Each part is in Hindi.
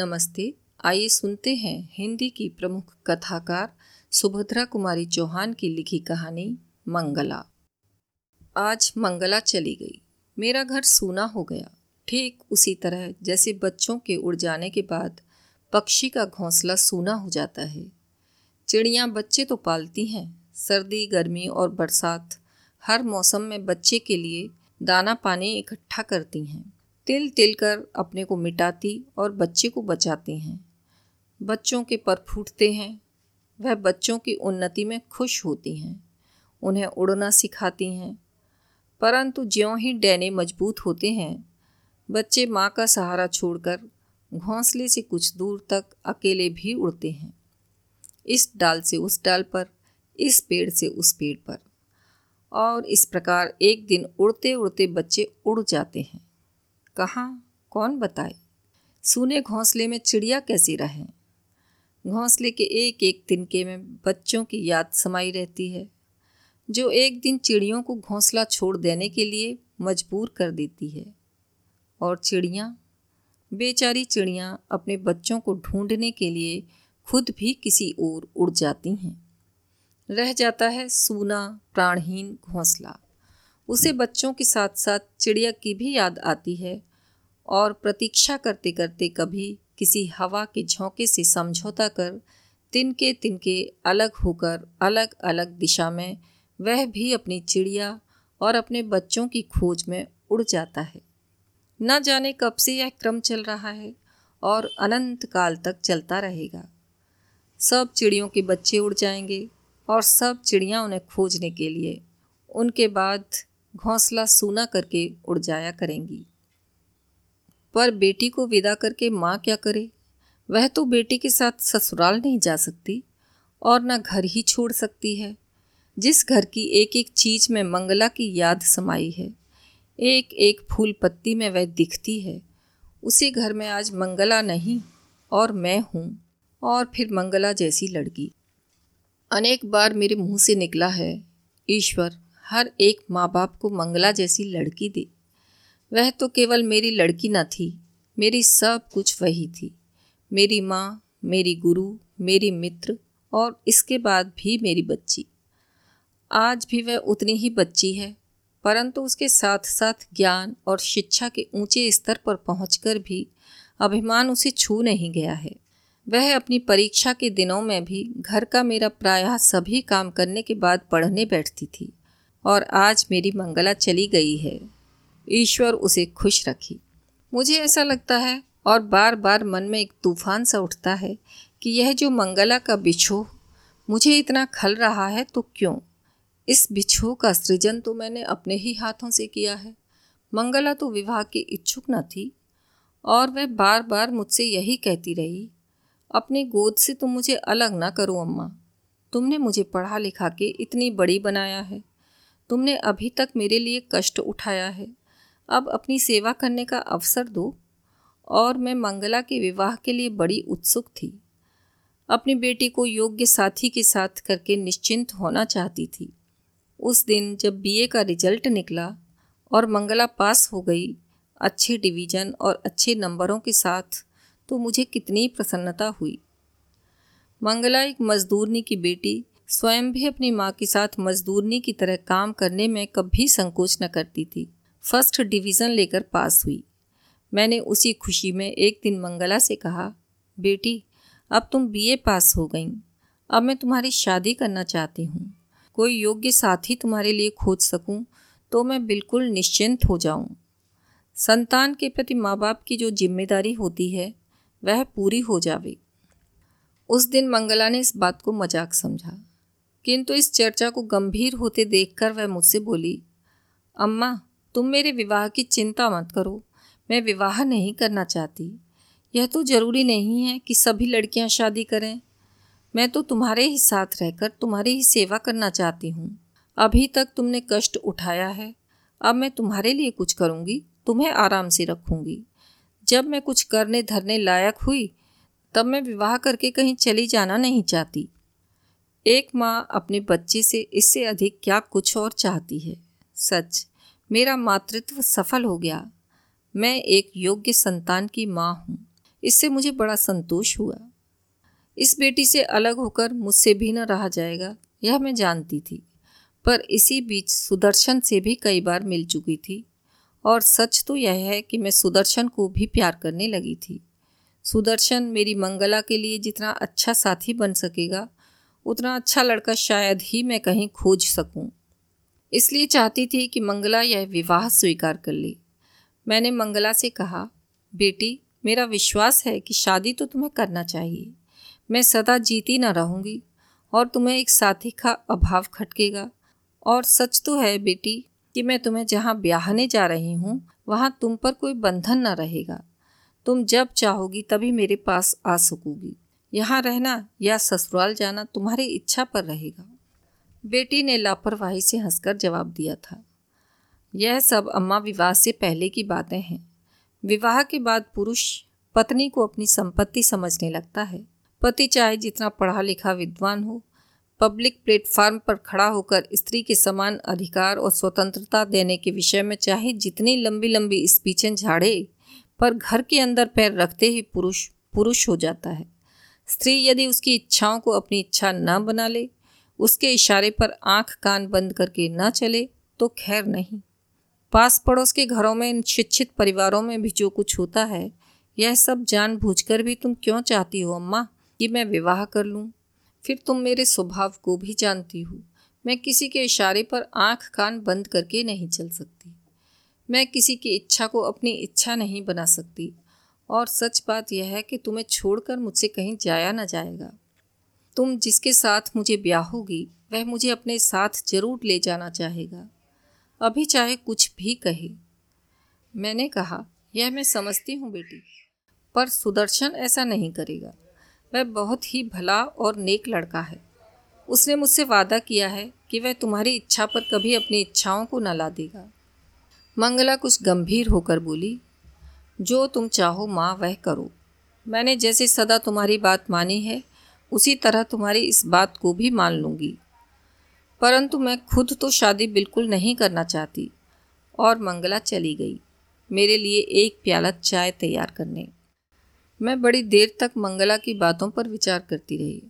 नमस्ते। आइए सुनते हैं हिंदी की प्रमुख कथाकार सुभद्रा कुमारी चौहान की लिखी कहानी मंगला। आज मंगला चली गई। मेरा घर सूना हो गया। ठीक उसी तरह जैसे बच्चों के उड़ जाने के बाद पक्षी का घोंसला सूना हो जाता है। चिड़ियाँ बच्चे तो पालती हैं। सर्दी, गर्मी और बरसात हर मौसम में बच्चे के लिए दाना पानी इकट्ठा करती हैं। तिल तिल कर अपने को मिटाती और बच्चे को बचाती हैं। बच्चों के पर फूटते हैं, वह बच्चों की उन्नति में खुश होती हैं, उन्हें उड़ना सिखाती हैं। परंतु ज्यों ही डैने मज़बूत होते हैं, बच्चे माँ का सहारा छोड़कर घोंसले से कुछ दूर तक अकेले भी उड़ते हैं। इस डाल से उस डाल पर, इस पेड़ से उस पेड़ पर। और इस प्रकार एक दिन उड़ते उड़ते बच्चे उड़ जाते हैं। कहाँ? कौन बताए? सूने घोंसले में चिड़िया कैसी रहें? घोंसले के एक एक तिनके में बच्चों की याद समाई रहती है, जो एक दिन चिड़ियों को घोंसला छोड़ देने के लिए मजबूर कर देती है। और चिड़िया? बेचारी चिड़िया अपने बच्चों को ढूँढने के लिए खुद भी किसी ओर उड़ जाती हैं। रह जाता है सूना, प्राणहीन घोंसला। उसे बच्चों के साथ साथ चिड़िया की भी याद आती है और प्रतीक्षा करते करते कभी किसी हवा के झोंके से समझौता कर तिनके तिनके अलग होकर अलग अलग दिशा में वह भी अपनी चिड़िया और अपने बच्चों की खोज में उड़ जाता है। न जाने कब से यह क्रम चल रहा है और अनंत काल तक चलता रहेगा। सब चिड़ियों के बच्चे उड़ जाएँगे और सब चिड़ियाँ उन्हें खोजने के लिए उनके बाद घोंसला सूना करके उड़ जाया करेंगी। पर बेटी को विदा करके माँ क्या करे? वह तो बेटी के साथ ससुराल नहीं जा सकती और न घर ही छोड़ सकती है। जिस घर की एक एक चीज़ में मंगला की याद समाई है एक एक फूल पत्ती में वह दिखती है, उसी घर में आज मंगला नहीं और मैं हूँ और फिर मंगला जैसी लड़की। अनेक बार मेरे मुँह से निकला है, ईश्वर, हर एक माँ बाप को मंगला जैसी लड़की दे। वह तो केवल मेरी लड़की न थी, मेरी सब कुछ वही थी। मेरी माँ, मेरी गुरु, मेरी मित्र और इसके बाद भी मेरी बच्ची। आज भी वह उतनी ही बच्ची है, परंतु उसके साथ साथ ज्ञान और शिक्षा के ऊँचे स्तर पर पहुंचकर भी अभिमान उसे छू नहीं गया है। वह अपनी परीक्षा के दिनों में भी घर का मेरा प्रायः सभी काम करने के बाद पढ़ने बैठती थी और आज मेरी मंगला चली गई है। ईश्वर उसे खुश रखी। मुझे ऐसा लगता है और बार बार मन में एक तूफ़ान सा उठता है कि यह जो मंगला का बिछो, मुझे इतना खल रहा है तो क्यों? इस बिछो का सृजन तो मैंने अपने ही हाथों से किया है। मंगला तो विवाह की इच्छुक न थी और वह बार बार मुझसे यही कहती रही, अपनी गोद से तुम मुझे अलग ना करो अम्मा। तुमने मुझे पढ़ा लिखा के इतनी बड़ी बनाया है। तुमने अभी तक मेरे लिए कष्ट उठाया है। अब अपनी सेवा करने का अवसर दो। और मैं मंगला के विवाह के लिए बड़ी उत्सुक थी। अपनी बेटी को योग्य साथी के साथ करके निश्चिंत होना चाहती थी। उस दिन जब बीए का रिज़ल्ट निकला और मंगला पास हो गई अच्छे डिवीज़न और अच्छे नंबरों के साथ तो मुझे कितनी प्रसन्नता हुई। मंगला एक मजदूरनी की बेटी, स्वयं भी अपनी माँ के साथ मजदूरनी की तरह काम करने में कभी संकोच न करती थी। फ़र्स्ट डिवीज़न लेकर पास हुई। मैंने उसी खुशी में एक दिन मंगला से कहा, बेटी, अब तुम बीए पास हो गई। अब मैं तुम्हारी शादी करना चाहती हूँ। कोई योग्य साथी तुम्हारे लिए खोज सकूँ तो मैं बिल्कुल निश्चिंत हो जाऊँ। संतान के प्रति माँ बाप की जो ज़िम्मेदारी होती है, वह पूरी हो जावे। उस दिन मंगला ने इस बात को मज़ाक समझा। किंतु इस चर्चा को गंभीर होते देखकर वह मुझसे बोली, अम्मा तुम मेरे विवाह की चिंता मत करो। मैं विवाह नहीं करना चाहती। यह तो ज़रूरी नहीं है कि सभी लड़कियाँ शादी करें। मैं तो तुम्हारे ही साथ रहकर तुम्हारी ही सेवा करना चाहती हूँ। अभी तक तुमने कष्ट उठाया है। अब मैं तुम्हारे लिए कुछ करूँगी, तुम्हें आराम से रखूँगी। जब मैं कुछ करने धरने लायक हुई, तब मैं विवाह करके कहीं चली जाना नहीं चाहती। एक माँ अपने बच्चे से इससे अधिक क्या कुछ और चाहती है? सच मेरा मातृत्व सफल हो गया। मैं एक योग्य संतान की माँ हूँ। इससे मुझे बड़ा संतोष हुआ। इस बेटी से अलग होकर मुझसे भी न रहा जाएगा, यह मैं जानती थी। पर इसी बीच सुदर्शन से भी कई बार मिल चुकी थी। और सच तो यह है कि मैं सुदर्शन को भी प्यार करने लगी थी। सुदर्शन मेरी मंगला के लिए जितना अच्छा साथी बन सकेगा, उतना अच्छा लड़का शायद ही मैं कहीं खोज सकूँ। इसलिए चाहती थी कि मंगला यह विवाह स्वीकार कर ले। मैंने मंगला से कहा, बेटी, मेरा विश्वास है कि शादी तो तुम्हें करना चाहिए। मैं सदा जीती ना रहूँगी और तुम्हें एक साथी का अभाव खटकेगा। और सच तो है बेटी, कि मैं तुम्हें जहाँ ब्याहने जा रही हूँ, वहाँ तुम पर कोई बंधन न रहेगा। तुम जब चाहोगी तभी मेरे पास आ सकोगी। यहाँ रहना या ससुराल जाना तुम्हारी इच्छा पर रहेगा। बेटी ने लापरवाही से हंसकर जवाब दिया था। यह सब अम्मा विवाह से पहले की बातें हैं। विवाह के बाद पुरुष पत्नी को अपनी संपत्ति समझने लगता है। पति चाहे जितना पढ़ा लिखा विद्वान हो, पब्लिक प्लेटफार्म पर खड़ा होकर स्त्री के समान अधिकार और स्वतंत्रता देने के विषय में चाहे जितनी लंबी लंबी स्पीचें झाड़े, पर घर के अंदर पैर रखते ही पुरुष पुरुष हो जाता है। स्त्री यदि उसकी इच्छाओं को अपनी इच्छा न बना ले उसके इशारे पर आँख कान बंद करके न चले तो खैर नहीं। पास पड़ोस के घरों में, इन शिक्षित परिवारों में भी जो कुछ होता है, यह सब जान कर भी तुम क्यों चाहती हो अम्मा कि मैं विवाह कर लूँ? फिर तुम मेरे स्वभाव को भी जानती हो। मैं किसी के इशारे पर आँख कान बंद करके नहीं चल सकती। मैं किसी की इच्छा को अपनी इच्छा नहीं बना सकती। और सच बात यह है कि तुम्हें छोड़कर मुझसे कहीं जाया ना जाएगा। तुम जिसके साथ मुझे ब्याहोगी वह मुझे अपने साथ ज़रूर ले जाना चाहेगा। अभी चाहे कुछ भी कहे। मैंने कहा, यह मैं समझती हूँ बेटी, पर सुदर्शन ऐसा नहीं करेगा। वह बहुत ही भला और नेक लड़का है। उसने मुझसे वादा किया है कि वह तुम्हारी इच्छा पर कभी अपनी इच्छाओं को न ला देगा। मंगला कुछ गंभीर होकर बोली, जो तुम चाहो माँ, वह करो। मैंने जैसे सदा तुम्हारी बात मानी है उसी तरह तुम्हारी इस बात को भी मान लूँगी। परंतु मैं खुद तो शादी बिल्कुल नहीं करना चाहती और मंगला चली गई, मेरे लिए एक प्याला चाय तैयार करने। मैं बड़ी देर तक मंगला की बातों पर विचार करती रही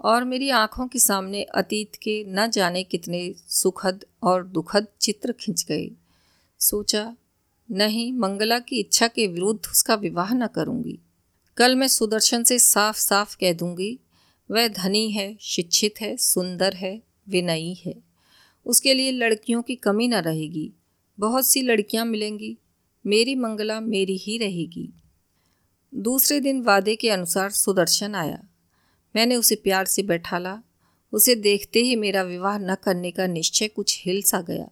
और मेरी आँखों के सामने अतीत के न जाने कितने सुखद और दुखद चित्र खिंच गए। सोचा, नहीं, मंगला की इच्छा के विरुद्ध उसका विवाह न करूँगी। कल मैं सुदर्शन से साफ़ साफ़ कह दूँगी वह धनी है, शिक्षित है, सुंदर है, विनयी है। उसके लिए लड़कियों की कमी न रहेगी। बहुत सी लड़कियाँ मिलेंगी। मेरी मंगला मेरी ही रहेगी। दूसरे दिन वादे के अनुसार सुदर्शन आया। मैंने उसे प्यार से बैठाला। उसे देखते ही मेरा विवाह न करने का निश्चय कुछ हिल सा गया।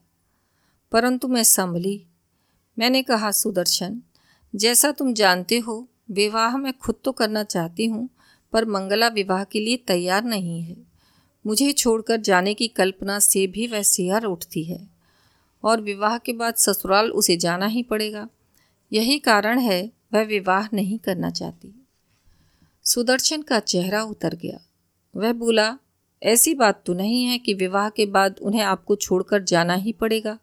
परंतु मैं संभली। मैंने कहा, सुदर्शन, जैसा तुम जानते हो, विवाह मैं खुद तो करना चाहती हूँ पर मंगला विवाह के लिए तैयार नहीं है। मुझे छोड़कर जाने की कल्पना से भी वह सिहर उठती है। और विवाह के बाद ससुराल उसे जाना ही पड़ेगा। यही कारण है वह विवाह नहीं करना चाहती। सुदर्शन का चेहरा उतर गया। वह बोला, ऐसी बात तो नहीं है कि विवाह के बाद उन्हें आपको छोड़कर जाना ही पड़ेगा।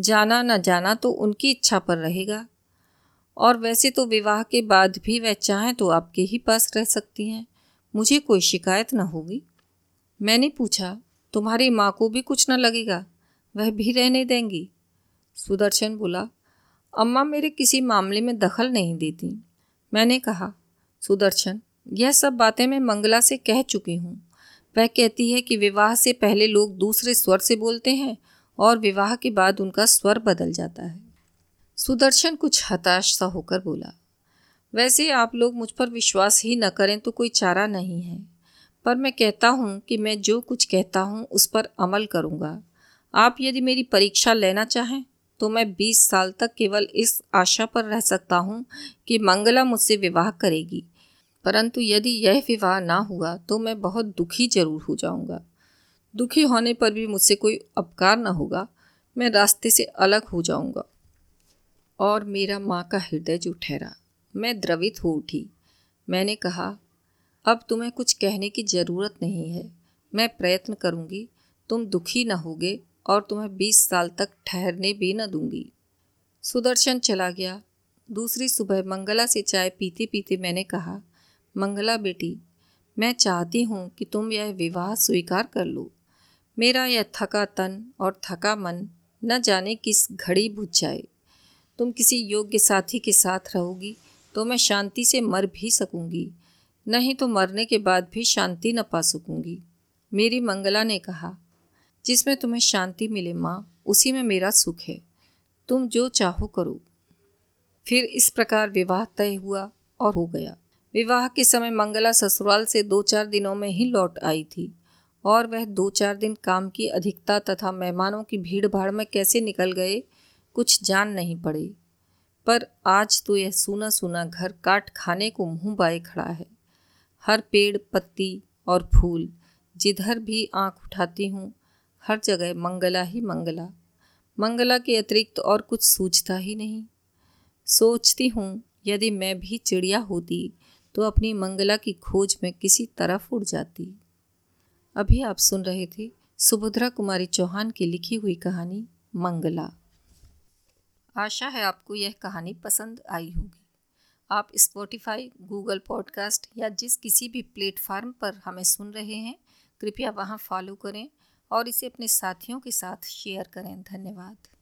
जाना न जाना तो उनकी इच्छा पर रहेगा। और वैसे तो विवाह के बाद भी वह चाहें तो आपके ही पास रह सकती हैं। मुझे कोई शिकायत न होगी। मैंने पूछा, तुम्हारी माँ को भी कुछ न लगेगा? वह भी रहने देंगी? सुदर्शन बोला, अम्मा मेरे किसी मामले में दखल नहीं देती। मैंने कहा, सुदर्शन, यह सब बातें मैं मंगला से कह चुकी हूँ। वह कहती है कि विवाह से पहले लोग दूसरे स्वर से बोलते हैं और विवाह के बाद उनका स्वर बदल जाता है। सुदर्शन कुछ हताश सा होकर बोला, वैसे आप लोग मुझ पर विश्वास ही न करें तो कोई चारा नहीं है, पर मैं कहता हूँ कि मैं जो कुछ कहता हूँ उस पर अमल करूँगा। आप यदि मेरी परीक्षा लेना चाहें तो मैं 20 साल तक केवल इस आशा पर रह सकता हूँ कि मंगला मुझसे विवाह करेगी। परंतु यदि यह विवाह ना हुआ तो मैं बहुत दुखी ज़रूर हो जाऊँगा। दुखी होने पर भी मुझसे कोई अपकार न होगा, मैं रास्ते से अलग हो जाऊँगा। और मेरा माँ का हृदय जो ठहरा। मैं द्रवित हो उठी। मैंने कहा, अब तुम्हें कुछ कहने की ज़रूरत नहीं है। मैं प्रयत्न करूँगी, तुम दुखी न होगे और तुम्हें बीस साल तक ठहरने भी न दूँगी सुदर्शन चला गया। दूसरी सुबह मंगला से चाय पीते पीते मैंने कहा, मंगला बेटी, मैं चाहती हूँ कि तुम यह विवाह स्वीकार कर लो। मेरा यह थका तन और थका मन न जाने किस घड़ी बुझ जाए। तुम किसी योग्य साथी के साथ रहोगी तो मैं शांति से मर भी सकूँगी, नहीं तो मरने के बाद भी शांति न पा सकूँगी। मेरी मंगला ने कहा, जिसमें तुम्हें शांति मिले माँ, उसी में मेरा सुख है। तुम जो चाहो करो। फिर इस प्रकार विवाह तय हुआ और हो गया। विवाह के समय मंगला ससुराल से दो चार दिनों में ही लौट आई थी, और वह दो चार दिन काम की अधिकता तथा मेहमानों की भीड़ भाड़ में कैसे निकल गए कुछ जान नहीं पड़े। पर आज तो यह सूना सूना घर काट खाने को मुँह बाए खड़ा है। हर पेड़, पत्ती और फूल, जिधर भी आँख उठाती हूँ, हर जगह मंगला ही मंगला। मंगला के अतिरिक्त और कुछ सूझता ही नहीं। सोचती हूँ, यदि मैं भी चिड़िया होती तो अपनी मंगला की खोज में किसी तरफ़ उड़ जाती। अभी आप सुन रहे थे सुभद्रा कुमारी चौहान की लिखी हुई कहानी, मंगला। आशा है आपको यह कहानी पसंद आई होगी। आप स्पॉटिफाई गूगल पॉडकास्ट या जिस किसी भी प्लेटफार्म पर हमें सुन रहे हैं, कृपया वहाँ फॉलो करें और इसे अपने साथियों के साथ शेयर करें। धन्यवाद।